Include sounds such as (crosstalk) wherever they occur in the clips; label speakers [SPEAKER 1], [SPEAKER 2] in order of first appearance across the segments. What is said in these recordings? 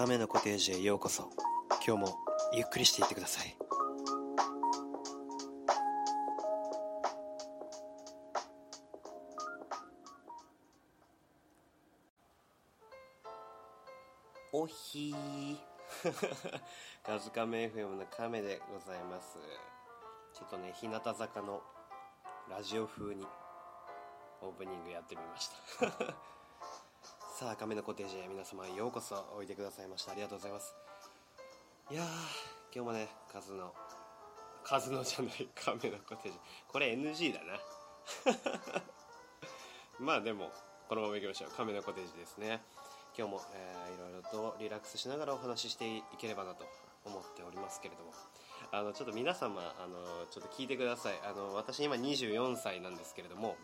[SPEAKER 1] 亀のコテージへようこそ。今日もゆっくりしていってください。おひー。(laughs) カズカメ FM の亀でございます。ちょっとね日向坂のラジオ風にオープニングやってみました。さあ亀のコテージへ皆様ようこそおいでくださいました。ありがとうございます。いやー今日もねカズのカズのじゃない亀のコテージ。これ NG だな。(laughs) まあでもこのままいきましょう。亀のコテージですね。今日も、えー、いろいろとリラックスしながらお話ししていければなと思っておりますけれども。あのちょっと皆様あのちょっと聞いてください。あの私今24歳なんですけれども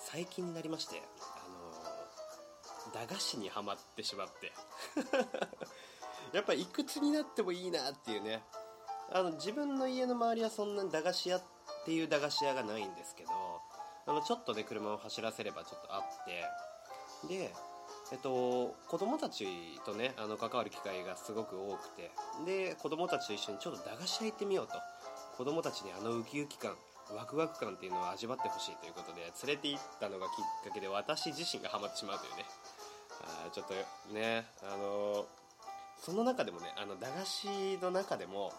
[SPEAKER 1] 最近になりまして駄菓子にはまってしまって。(laughs) やっぱいくつになってもいいなっていうね。あの自分の家の周りはそんなに駄菓子屋っていう駄菓子屋がないんですけどあのちょっとで車を走らせればちょっとあって。でえっと、子供たちとねあの関わる機会がすごく多くて。で子供たちと一緒にちょっと駄菓子屋行ってみようと。子供たちにあのウキウキ感ワクワク感っていうのを味わってほしいということで連れて行ったのがきっかけで私自身がハマってしまうというね。あちょっとねあのその中でもねあの駄菓子の中でも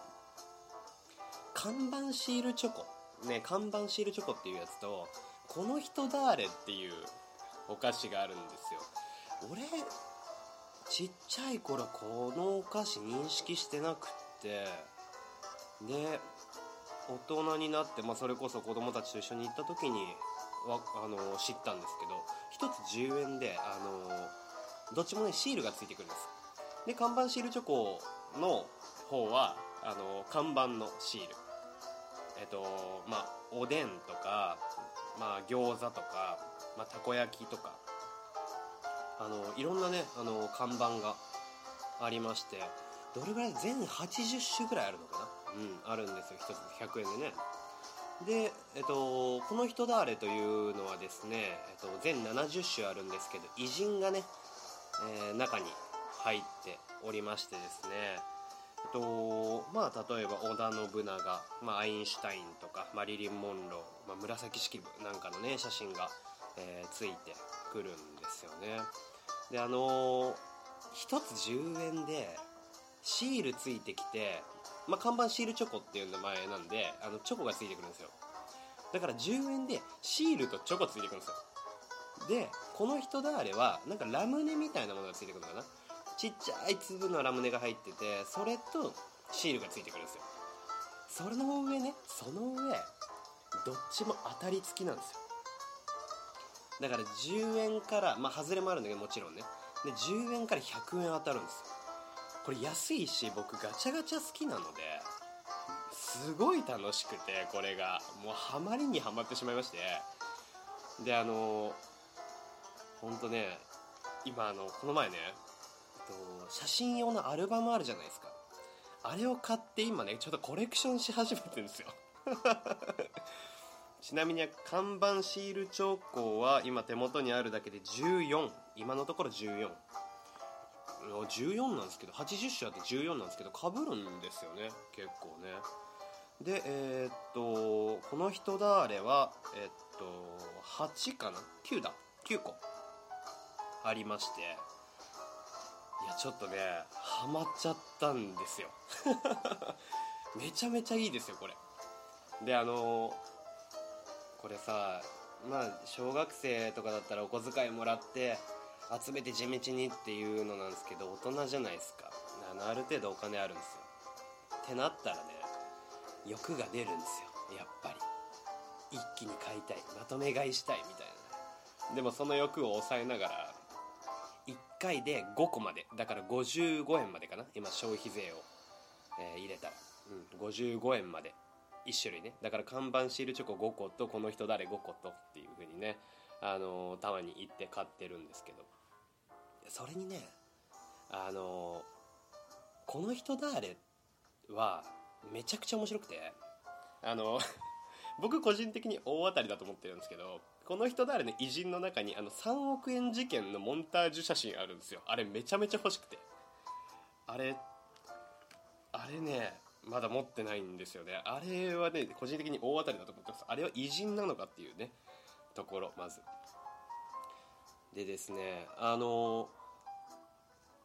[SPEAKER 1] 看板シールチョコね看板シールチョコっていうやつとこの人誰っていうお菓子があるんですよ。俺ちっちゃい頃このお菓子認識してなくってで大人になって、まあ、それこそ子供たちと一緒に行った時にわあの知ったんですけど1つ10円であのどっちもねシールがついてくるんです。で看板シールチョコの方はあの看板のシール。えっとまあおでんとか、まあ、餃子とか、まあ、たこ焼きとか。あのいろんなねあの看板がありましてどれぐらい？全80種ぐらいあるのかな？うんあるんですよ1つ。100円でね。で、えっと、この人だあれというのはですね、えっと、全70種あるんですけど偉人がね、えー、中に入っておりましてですね。えっとまあ例えば織田信長、まあ、アインシュタインとかマリリン・モンロー、まあ、紫式部なんかのね写真が、えー、ついてくるんですよね。であのー、1つ10円でシールついてきて、まあ、看板シールチョコっていう名前なんであのチョコがついてくるんですよ。だから10円でシールとチョコついてくるんですよ。でこの人だあれはなんかラムネみたいなものがついてくるのかな。ちっちゃい粒のラムネが入っててそれとシールがついてくるんですよ。それの上ねその上どっちも当たり付きなんですよ。だから10円からまあ外れもあるんだけどもちろんね。で10円から100円当たるんですよ。これ安いし僕ガチャガチャ好きなのですごい楽しくてこれが。もうハマりにはまってしまいまして。であのほんとね今あのこの前ね、えっと、写真用のアルバムあるじゃないですか。あれを買って今ねちょっとコレクションし始めてるんですよ。(laughs) ちなみに看板シール兆候は今手元にあるだけで14今のところ14 14なんですけど80種あって14なんですけどかぶるんですよね。結構ね。でえー、っとこの人だあれはえ、っと8かな？9だ。9個。ありまして。いやちょっとねハマっちゃったんですよ。(laughs) めちゃめちゃいいですよこれ。であのこれさまあ小学生とかだったらお小遣いもらって集めて地道にっていうのなんですけど大人じゃないですか。ある程度お金あるんですよ。ってなったらね欲が出るんですよやっぱり。一気に買いたいまとめ買いしたいみたいな。でもその欲を抑えながら回で5個まで。だから55円までかな。今消費税を、えー、入れたら、うん、55円まで。1種類ね。だから看板シールチョコ5個とこの人誰？5個と。っていう風にね。あのー、たまに行って買ってるんですけど。それにねあのこの人誰はめちゃくちゃ面白くて。あの僕個人的に大当たりだと思ってるんですけど。この人誰の偉人の中にあの3億円事件のモンタージュ写真あるんですよ。あれめちゃめちゃ欲しくて。あれあれねまだ持ってないんですよね。あれはね個人的に大当たりだと思ってます。あれは偉人なのかっていうね。ところまず。でですねあの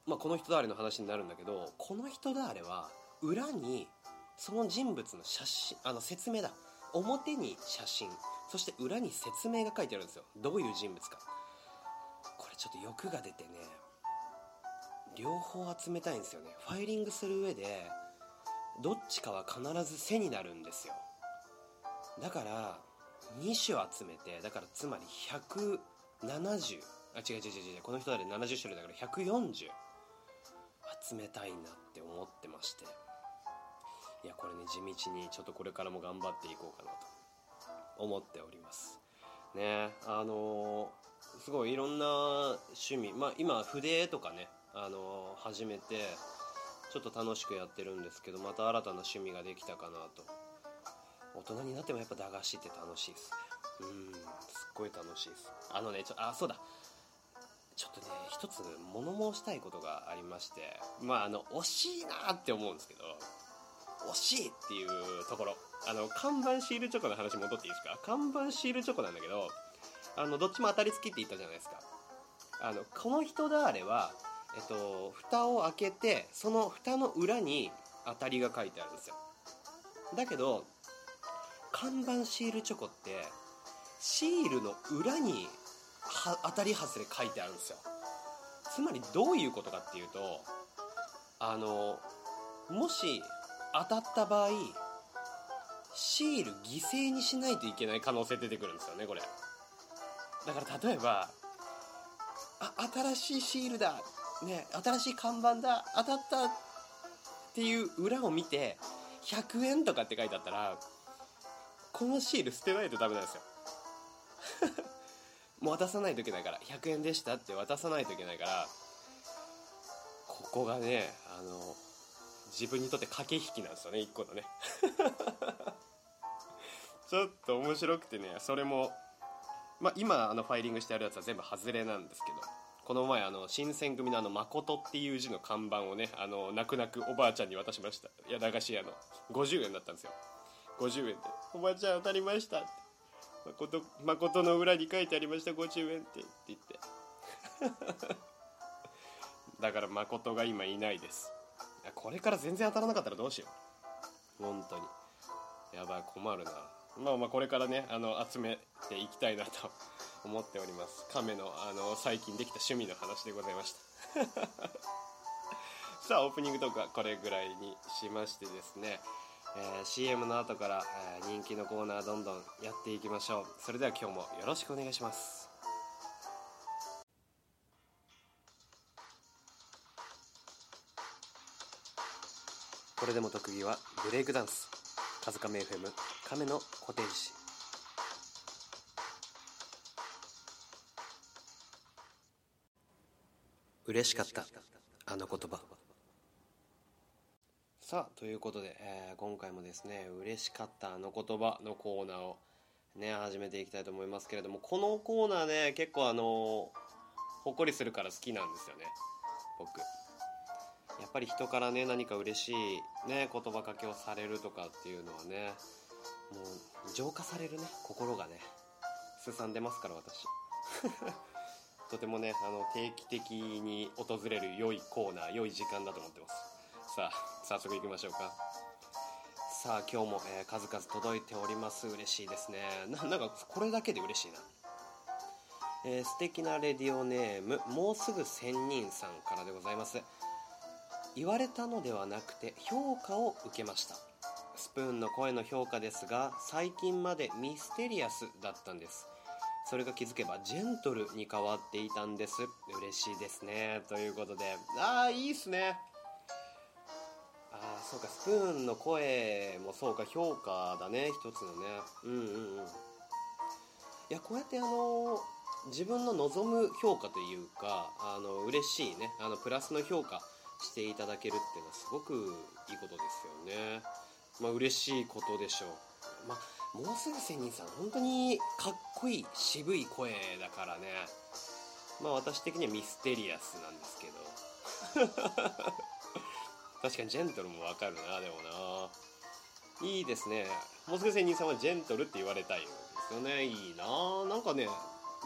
[SPEAKER 1] まあ、この人誰の話になるんだけどこの人誰は裏にその人物の写真あの説明だ。表に写真そして裏に説明が書いてあるんですよ。どういう人物か。これちょっと欲が出てね両方集めたいんですよね。ファイリングする上でどっちかは必ず背になるんですよ。だから2種集めてだからつまり170あ違う違う違う違うこの人だで70種類だから140集めたいなって思ってまして。いやこれね地道にちょっとこれからも頑張っていこうかなと思っております。ねあのー、すごいいろんな趣味まあ今筆とかねあのー、始めてちょっと楽しくやってるんですけどまた新たな趣味ができたかなと。大人になってもやっぱ駄菓子って楽しいですね。うんすっごい楽しいです。あのねちょあそうだ。ちょっとね一つ物申したいことがありましてまああの惜しいなって思うんですけど惜しいっていうところ。あの看板シールチョコの話戻っていいですか？看板シールチョコなんだけどあのどっちも当たり付きって言ったじゃないですか。あのこの人だあれはえっと蓋を開けてその蓋の裏に当たりが書いてあるんですよ。だけど看板シールチョコってシールの裏に当たり外れ書いてあるんですよ。つまりどういうことかっていうとあのもし当たった場合シール犠牲にしないといけない可能性出てくるんですよねこれ。だから例えばあ新しいシールだね新しい看板だ当たったっていう裏を見て100円とかって書いてあったらこのシール捨てないとダメなんですよ。(laughs) もう渡さないといけないから100円でしたって渡さないといけないからここがねあの自分にとって駆け引きなんですよね1個のね。(laughs) ちょっと面白くてねそれもまあ今あのファイリングしてあるやつは全部外れなんですけどこの前あの新選組のあの誠っていう字の看板をねあの泣く泣くおばあちゃんに渡しました。いや駄菓子屋の。50円だったんですよ。50円で「おばあちゃん当たりました」って。誠誠の裏に書いてありました50円って。って言って。(laughs) だから誠が今いないです。これから全然当たらなかったらどうしよう。本当に。やばい困るな。まあまあこれからねあの集めていきたいなと (laughs) 思っております。亀のあの最近できた趣味の話でございました。(laughs) さあオープニングトークはこれぐらいにしましてですね、えー、CM の後から、えー、人気のコーナーどんどんやっていきましょう。それでは今日もよろしくお願いしますこれでも特技はブレイクダンス。カズカメ FM 亀のコテージ嬉しかった。あの言葉。さあということで、えー、今回もですね嬉しかったあの言葉のコーナーをね始めていきたいと思いますけれどもこのコーナーね結構あのほっこりするから好きなんですよね僕。やっぱり人からね何か嬉しいね言葉かけをされるとかっていうのはねもう浄化されるね心がねすさんでますから私。(laughs) とてもねあの定期的に訪れる良いコーナー良い時間だと思ってます。さあ早速いきましょうか。さあ今日も、えー、数々届いております。嬉しいですね。ななんかこれだけで嬉しいな。えー、素敵なレディオネームもうすぐ仙人さんからでございます。言われたのではなくて評価を受けました。スプーンの声の評価ですが最近までミステリアスだったんです。それが気づけばジェントルに変わっていたんです。嬉しいですね。ということで。ああいいっすね。ああそうかスプーンの声もそうか評価だね。一つのね。うんうんうん。いやこうやってあの自分の望む評価というかあの嬉しいね。あのプラスの評価。していただけるっていうのはすごくいいことですよね。まあ嬉しいことでしょう。まあもうすぐ仙人さん本当にかっこいい渋い声だからね。まあ私的にはミステリアスなんですけど。(laughs) 確かにジェントルもわかるなでもな。いいですね。もうすぐ仙人さんはジェントルって言われたいんですよね。いいな。なんかね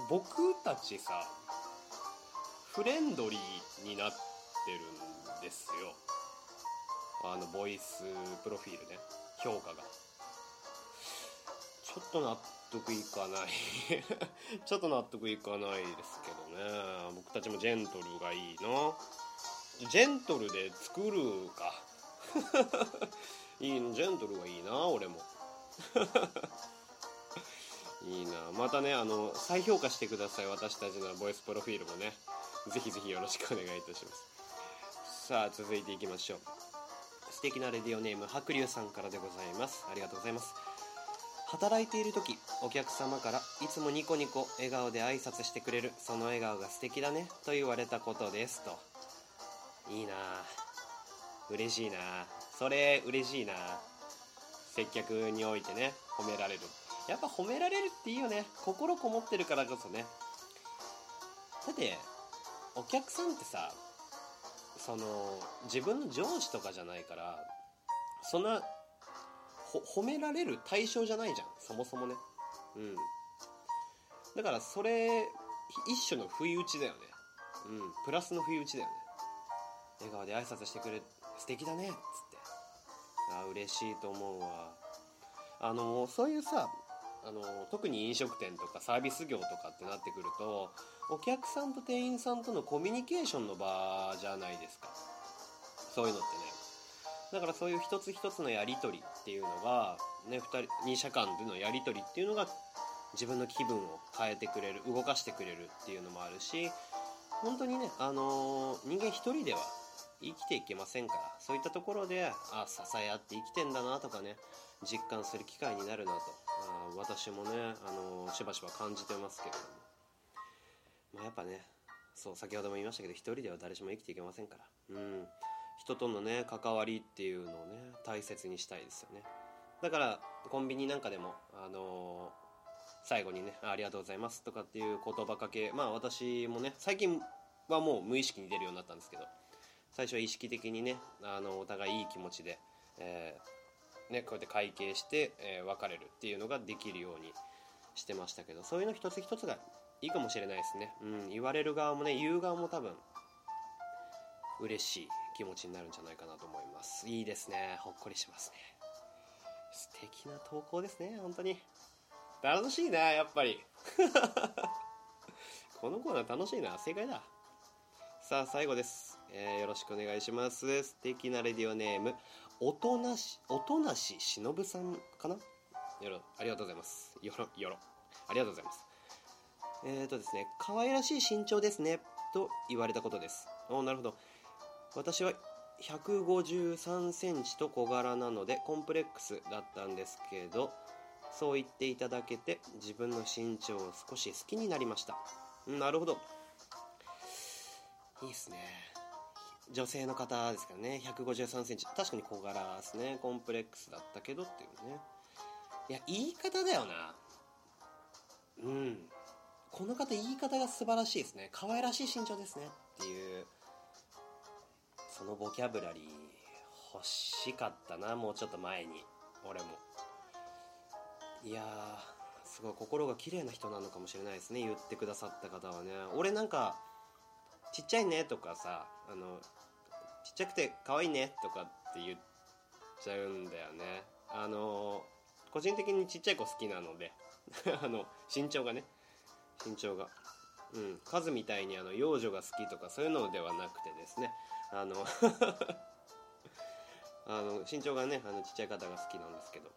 [SPEAKER 1] 僕たちさフレンドリーになってるんですよ。あのボイスプロフィールね。評価が。ちょっと納得いかない。(laughs) ちょっと納得いかないですけどね。僕たちもジェントルがいいなジェントルで作るか。(laughs) いいの。ジェントルがいいな俺も。(laughs) いいな。またねあの再評価してください。私たちのボイスプロフィールもね。ぜひぜひよろしくお願いいたします。さあ続いていきましょう。素敵なレディオネーム白龍さんからでございます。ありがとうございます。働いている時お客様からいつもニコニコ笑顔で挨拶してくれるその笑顔が素敵だねと言われたことですと。いいな。嬉しいな。それ嬉しいな。接客においてね褒められる。やっぱ褒められるっていいよね。心こもってるからこそね。だってお客さんってさその自分の上司とかじゃないからそんな褒められる対象じゃないじゃん。そもそもね。うん。だからそれ一種の不意打ちだよね。うん。プラスの不意打ちだよね。笑顔で挨拶してくれ素敵だね。っつって。あ嬉しいと思うわ。あのそういうさあの特に飲食店とかサービス業とかってなってくるとお客さんと店員さんとのコミュニケーションの場じゃないですか。そういうのってね。だからそういう一つ一つのやり取りっていうのが、ね、2人二者間でのやり取りっていうのが自分の気分を変えてくれる動かしてくれるっていうのもあるし本当にね、あのー、人間一人では生きていけませんからそういったところであ支え合って生きてんだなとかね実感する機会になるなと。あ私もね、あの、しばしば感じてますけれども、まあ、やっぱねそう先ほども言いましたけど一人では誰しも生きていけませんから。うん。人とのね関わりっていうのをね大切にしたいですよね。だからコンビニなんかでもあの最後にね「ありがとうございます」とかっていう言葉かけまあ私もね最近はもう無意識に出るようになったんですけど最初は意識的にねあのお互いいい気持ちで、えー、ね、こうやって会計して、えー、別れるっていうのができるようにしてましたけどそういうの一つ一つがいいかもしれないですね、うん、言われる側もね言う側も多分嬉しい気持ちになるんじゃないかなと思います。いいですね。ほっこりしますね。素敵な投稿ですね本当に。楽しいなやっぱり。(laughs) このコーナー楽しいな正解だ。さあ最後です、えー、よろしくお願いします。素敵なレディオネームおとなしおとなししのぶさんかな？よろありがとうございます。よろよろ。ありがとうございます。えーとですね可愛らしい身長ですね。と言われたことです。おなるほど。私は153センチと小柄なのでコンプレックスだったんですけどそう言っていただけて自分の身長を少し好きになりました。なるほど。いいっすね。女性の方ですからね。1 5 3センチ。確かに小柄ですね。コンプレックスだったけどっていうね。いや言い方だよな。うん。この方言い方が素晴らしいですね。可愛らしい身長ですね。っていうそのボキャブラリー欲しかったな。もうちょっと前に。俺も。いやすごい心が綺麗な人なのかもしれないですね。言ってくださった方はね。俺なんかちっちゃいねとかさあのちっちゃくて可愛いねとかって言っちゃうんだよね。あの個人的にちっちゃい子好きなので (laughs) あの身長がね。身長が。うん。数みたいにあの幼女が好きとかそういうのではなくてですね。あの (laughs) あの身長がねあのちっちゃい方が好きなんですけど。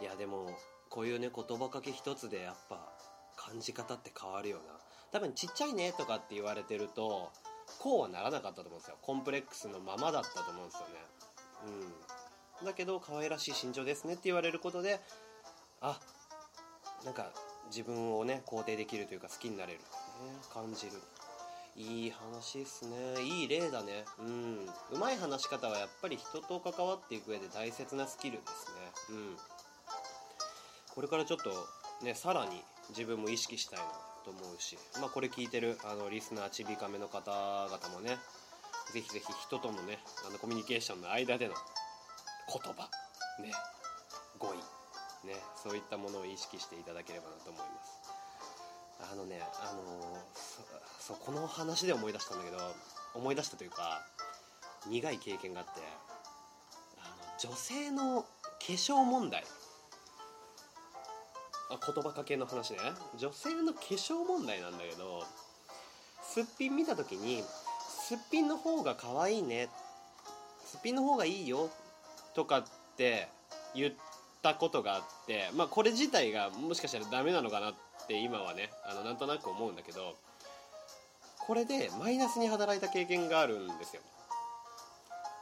[SPEAKER 1] いやでもこういうね言葉かけ一つでやっぱ感じ方って変わるよな。多分ちっちゃいねとかって言われてるとこうはならなかったと思うんですよ。コンプレックスのままだったと思うんですよね。うん。だけど可愛らしい身長ですねって言われることであなんか自分をね肯定できるというか好きになれる、ね、感じる。いい話っすね。いい例だね。うん。うまい話し方はやっぱり人と関わっていく上で大切なスキルですね。うん。これからちょっとねさらに自分も意識したいな。と思うし、まあ、これ聞いてるあのリスナーちびかめの方々もねぜひぜひ人とのねあのコミュニケーションの間での言葉ね語彙ねそういったものを意識していただければなと思います。あのねあのそそこの話で思い出したんだけど思い出したというか苦い経験があってあの女性の化粧問題あ言葉かけの話ね。女性の化粧問題なんだけどすっぴん見た時にすっぴんの方が可愛いね。すっぴんの方がいいよとかって言ったことがあってまあこれ自体がもしかしたらダメなのかなって今はねあのなんとなく思うんだけどこれでマイナスに働いた経験があるんですよ。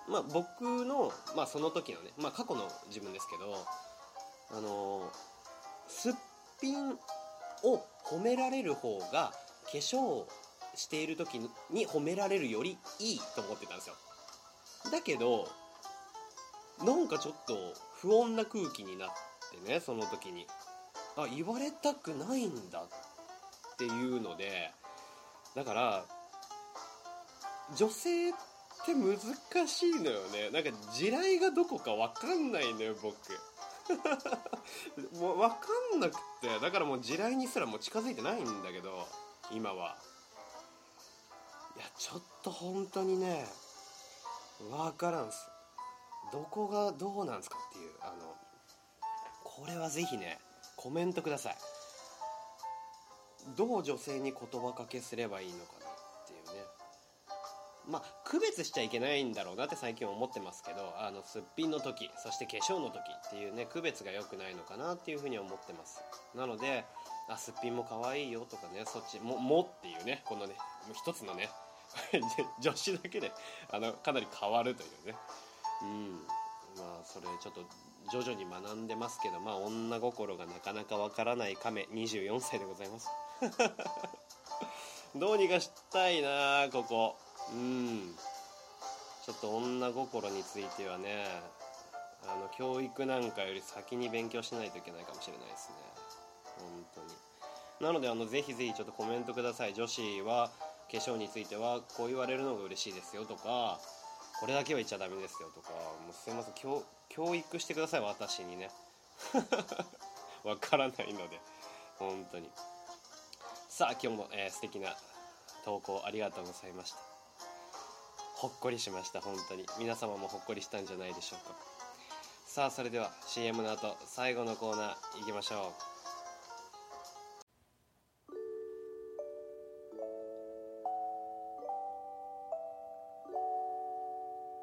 [SPEAKER 1] まあ僕の、まあ、その時のね、まあ、過去の自分ですけどあのすっぴんを褒められる方が化粧をしている時に褒められるよりいいと思ってたんですよ。だけどなんかちょっと不穏な空気になってねその時に。あ言われたくないんだっていうのでだから女性って難しいのよね。なんか地雷がどこか分かんないのよ僕。(laughs) もう分かんなくてだからもう地雷にすらもう近づいてないんだけど今は。いやちょっと本当にね分からんす。どこがどうなんすかっていうあのこれはぜひねコメントください。どう女性に言葉かけすればいいのか。まあ区別しちゃいけないんだろうなって最近思ってますけどあのすっぴんの時そして化粧の時っていうね区別が良くないのかなっていうふうに思ってます。なのであすっぴんも可愛いよとかねそっちももっていうねこのねもう一つのね (laughs) 女子だけであのかなり変わるというね。うん。まあそれちょっと徐々に学んでますけどまあ女心がなかなかわからない亀24歳でございます。(laughs) どうにかしたいなここ。うん。ちょっと女心についてはねあの教育なんかより先に勉強しないといけないかもしれないですね。本当に。なのであのぜひぜひちょっとコメントください。女子は化粧についてはこう言われるのが嬉しいですよとかこれだけは言っちゃダメですよとかもうすいません。教教育してください私にね。(laughs) わからないので。本当に。さあ今日も、えー、素敵な投稿ありがとうございました。ほっこりしました本当に。皆様もほっこりしたんじゃないでしょうか。さあそれでは CM の後最後のコーナー行きましょう。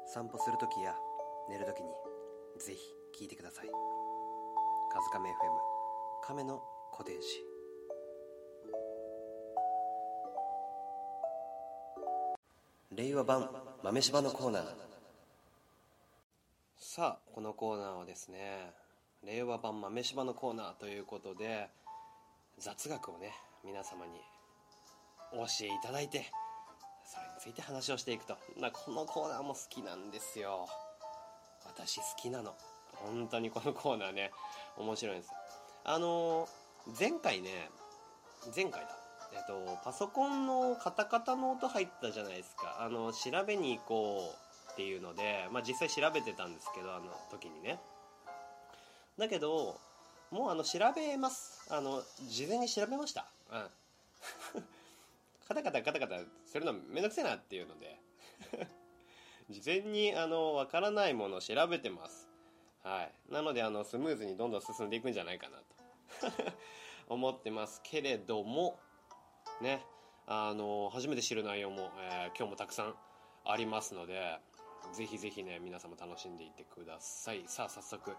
[SPEAKER 1] 散歩するときや寝るときにぜひ聞いてください。カズカメ FM 亀のコテージ令和版豆柴のコーナー。さあこのコーナーはですね令和版豆柴のコーナーということで雑学をね皆様にお教えいただいてそれについて話をしていくと。なこのコーナーも好きなんですよ。私好きなの。本当にこのコーナーね面白いんです。あの前回ね前回だ。えっとパソコンのカタカタの音入ったじゃないですか。あの調べに行こうっていうのでまあ実際調べてたんですけどあの時にね。だけどもうあの調べます。あの事前に調べました。うん。(laughs) カタカタカタカタするのめんどくせえなっていうので。(laughs) 事前にあのわからないものを調べてます。はい。なのであのスムーズにどんどん進んでいくんじゃないかなと。(laughs) 思ってますけれどもねあの初めて知る内容も、えー、今日もたくさんありますのでぜひぜひね皆様楽しんでいってください。さあ早速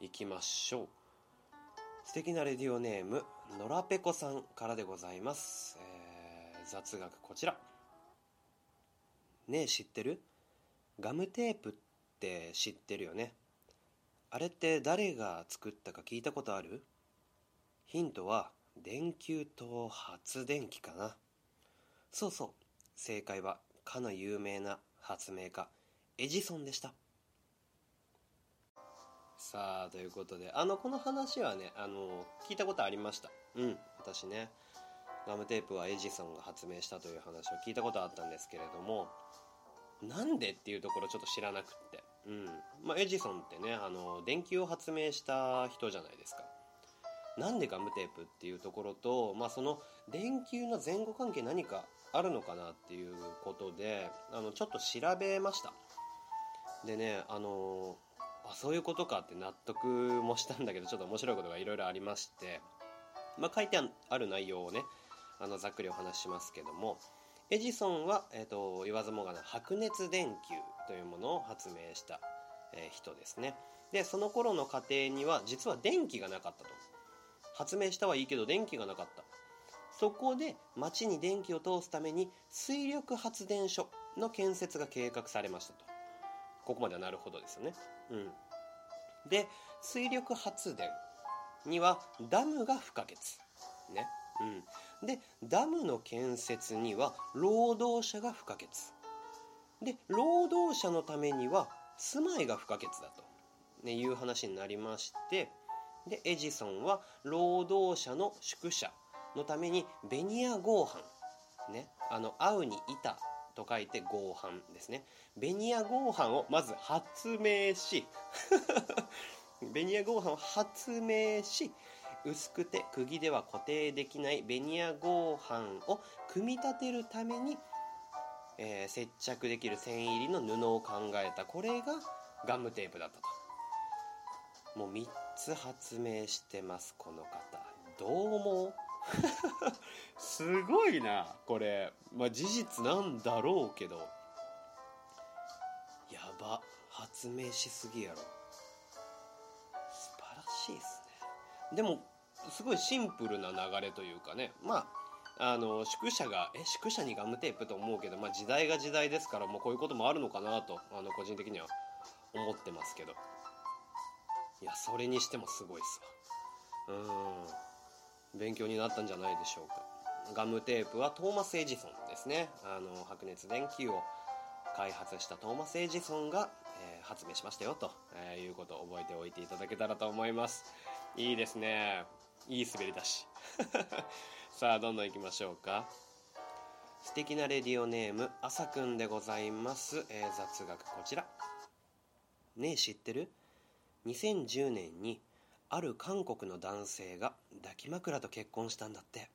[SPEAKER 1] いきましょう。素敵なレディオネームのらぺこさんからでございます、えー雑学こちら。ねえ知ってる？ガムテープって知ってるよね。あれって誰が作ったか聞いたことある？ヒントは電球と発電機かな。そうそう。正解はかの有名な発明家エジソンでした。さあということであのこの話はねあの聞いたことありました。うん私ね。ガムテープはエジソンが発明したという話を聞いたことあったんですけれどもなんでっていうところちょっと知らなくって。うん。まあ、エジソンってねあの電球を発明した人じゃないですか。なんでガムテープっていうところと、まあ、その電球の前後関係何かあるのかなっていうことであのちょっと調べました。でねあのあそういうことかって納得もしたんだけどちょっと面白いことがいろいろありまして、まあ、書いてある内容をねあのざっくりお話ししますけどもエジソンは、えーと、言わずもがな白熱電球というものを発明した、えー、人ですね。でその頃の家庭には実は電気がなかったと。発明したはいいけど電気がなかった。そこで町に電気を通すために水力発電所の建設が計画されましたと。ここまではなるほどですよね。うん。で水力発電にはダムが不可欠。ね。うん。でダムの建設には労働者が不可欠。で労働者のためには住まいが不可欠だと、ね、いう話になりまして。でエジソンは労働者の宿舎のためにベニヤ合板ねあの合うに板と書いて合板ですね。ベニヤ合板をまず発明し (laughs) ベニヤ合板を発明し薄くて釘では固定できないベニヤ合板を組み立てるために、えー、接着できる繊維入りの布を考えた。これがガムテープだったと。もう3つ発明してますこの方。どう思う？(laughs) すごいなこれ。まあ事実なんだろうけど。やば。発明しすぎやろ。素晴らしいっすね。でもすごいシンプルな流れというかね。まああの宿舎がえ宿舎にガムテープと思うけど、まあ、時代が時代ですからもうこういうこともあるのかなとあの個人的には思ってますけど。いやそれにしてもすごいっすわ。うん。勉強になったんじゃないでしょうか。ガムテープはトーマス・エジソンですね。あの白熱電球を開発したトーマス・エジソンが、えー、発明しましたよと、えー、いうことを覚えておいていただけたらと思います。いいですね。いい滑りだし。(laughs) さあどんどんいきましょうか。素敵なレディオネームあさくんでございます、えー、雑学こちら。ねえ知ってる？2010年にある韓国の男性が抱き枕と結婚したんだって。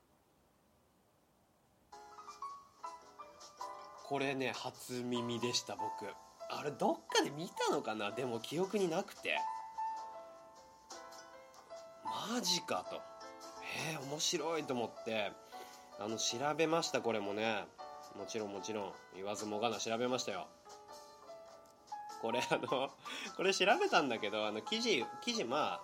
[SPEAKER 1] これね初耳でした僕。あれどっかで見たのかな？でも記憶になくて。マジかと。え、面白いと思って。あの調べましたこれもね。もちろんもちろん。言わずもがな調べましたよ。これあの (laughs) これ調べたんだけどあの記事記事ま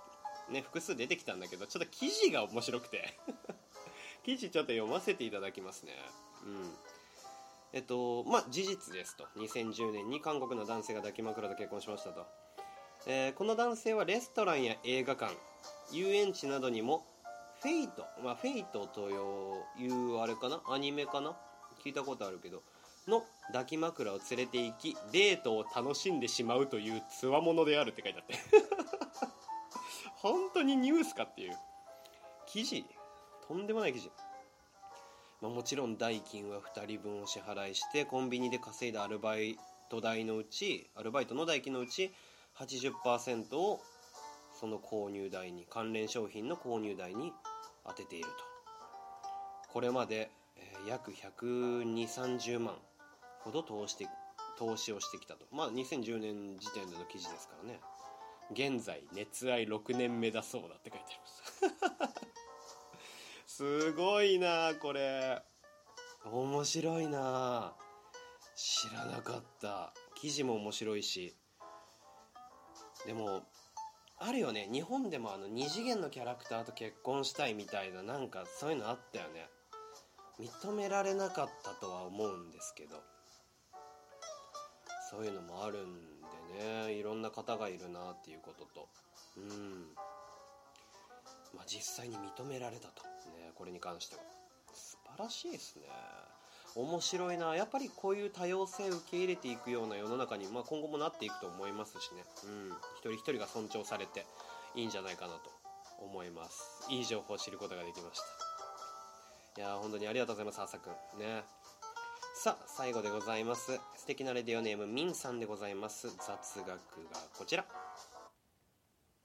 [SPEAKER 1] あね複数出てきたんだけどちょっと記事が面白くて。(laughs) 記事ちょっと読ませていただきますね。うん。えっとまあ事実ですと。2010年に韓国の男性が抱き枕と結婚しましたと、えー、この男性はレストランや映画館遊園地などにもフェイト、まあ、フェイトというあれかな？アニメかな？聞いたことあるけどの抱き枕を連れて行きデートを楽しんでしまうというつわものであるって書いてあって。(laughs) 本当にニュースかっていう。記事？とんでもない記事、まあ、もちろん代金は2人分を支払いしてコンビニで稼いだアルバイト代のうちアルバイトの代金のうち80%をその購入代に関連商品の購入代に当てていると。これまで、約12030万。ほど投して投資をしてきたと。まあ2010年時点での記事ですからね。現在熱愛6年目だそうだって書いてあります。(laughs) すごいなこれ。面白いな。知らなかった。記事も面白いし。でもあるよね。日本でもあの二次元のキャラクターと結婚したいみたいななんかそういうのあったよね。認められなかったとは思うんですけど。そういうのもあるんでね。いろんな方がいるなっていうことと。うん。まあ実際に認められたと。ね。これに関しては。素晴らしいですね。面白いな。やっぱりこういう多様性を受け入れていくような世の中に、まあ、今後もなっていくと思いますしね、うん、一人一人が尊重されていいんじゃないかなと。思います。いい情報を知ることができました。いや本当にありがとうございます朝くん。ね。さあ最後でございます。素敵なレディオネームミンさんでございます。雑学がこちら。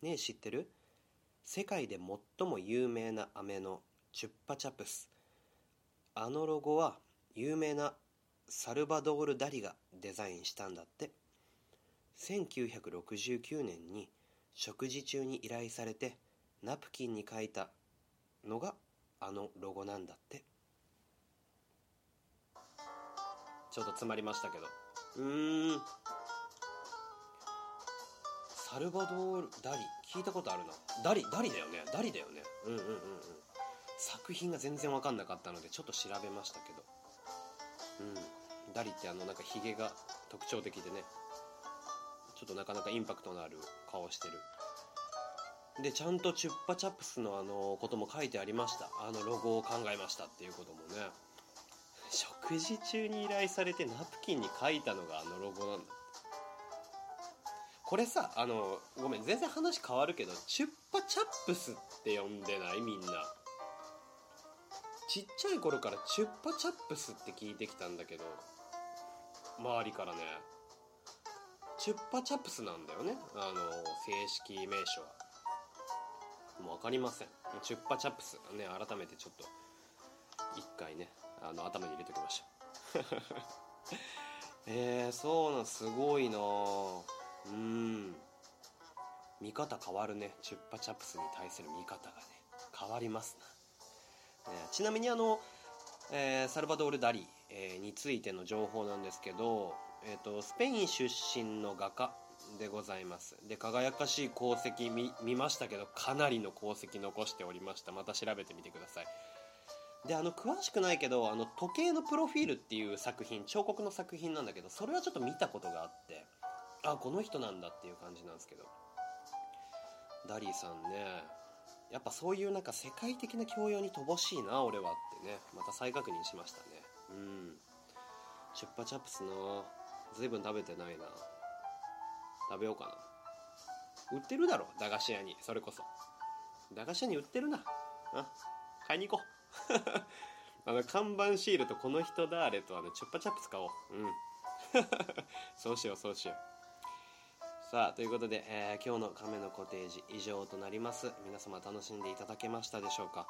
[SPEAKER 1] ねえ知ってる？世界で最も有名な飴のチュッパチャプス。あのロゴは有名なサルバドール・ダリがデザインしたんだって。1969年に食事中に依頼されてナプキンに書いたのがあのロゴなんだって。ちょっと詰まりましたけど。うーん。サルバドール・ダリ聞いたことあるな。ダリダリだよね。ダリだよね。うんうんうんうん。作品が全然分かんなかったのでちょっと調べましたけど。うん。ダリってあのなんかヒゲが特徴的でね。ちょっとなかなかインパクトのある顔してる。でちゃんとチュッパチャップスのあのことも書いてありました。あのロゴを考えましたっていうこともね食事中に依頼されてナプキンに書いたのがあのロゴなんだ。これさあのごめん全然話変わるけどチュッパチャップスって呼んでない？みんな。ちっちゃい頃からチュッパチャップスって聞いてきたんだけど周りからね。チュッパチャップスなんだよね？あの正式名称は。もう分かりません。チュッパチャップス。ね改めてちょっと一回ね。あの頭に入れときましょう (laughs) えー、そうなんすごいな。うん。見方変わるね。チュッパチャプスに対する見方がね。変わりますな、ね、ちなみにあの、えー、サルバドール・ダリ、えー、についての情報なんですけど、えーと、スペイン出身の画家でございます。で輝かしい功績見ましたけどかなりの功績残しておりました。また調べてみてください。であの詳しくないけどあの時計のプロフィールっていう作品彫刻の作品なんだけどそれはちょっと見たことがあってあこの人なんだっていう感じなんですけど。ダリーさんねやっぱそういうなんか世界的な教養に乏しいな俺はってね。また再確認しましたね。うん。チュッパチャップスな随分食べてないな。食べようかな。売ってるだろ駄菓子屋に。それこそ。駄菓子屋に売ってるな。あ買いに行こう。(laughs) あの看板シールとこの人だあれとあのチュッパチャップス買おう。うん。(laughs) そうしようそうしよう。さあということで、えー、今日の亀のコテージ以上となります。皆様楽しんでいただけましたでしょうか？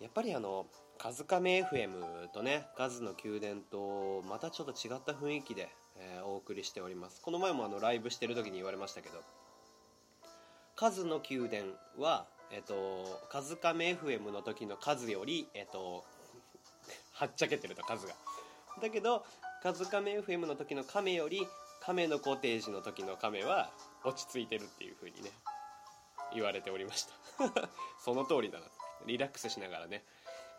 [SPEAKER 1] やっぱりあの「カズカメ FM」とね「カズの宮殿」とまたちょっと違った雰囲気で、えー、お送りしております。この前もあのライブしてる時に言われましたけど「カズの宮殿は」えっ、と「カズカメ FM」の時の数よりえっ、とはっちゃけてると数が。だけど「カズカメ FM」の時の亀より亀のコテージの時の亀は落ち着いてるっていう風にね言われておりました。(laughs) その通りだな。リラックスしながらね、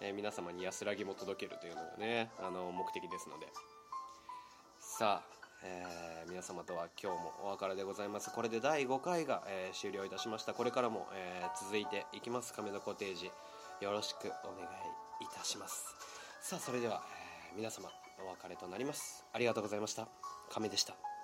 [SPEAKER 1] えー、皆様に安らぎも届けるというのがねあの目的ですので。さあえー、皆様とは今日もお別れでございます。これで第5回が、えー、終了いたしました。これからも、えー、続いていきます。亀戸コテージよろしくお願いいたします。さあそれでは、え皆様お別れとなります。ありがとうございました。亀でした。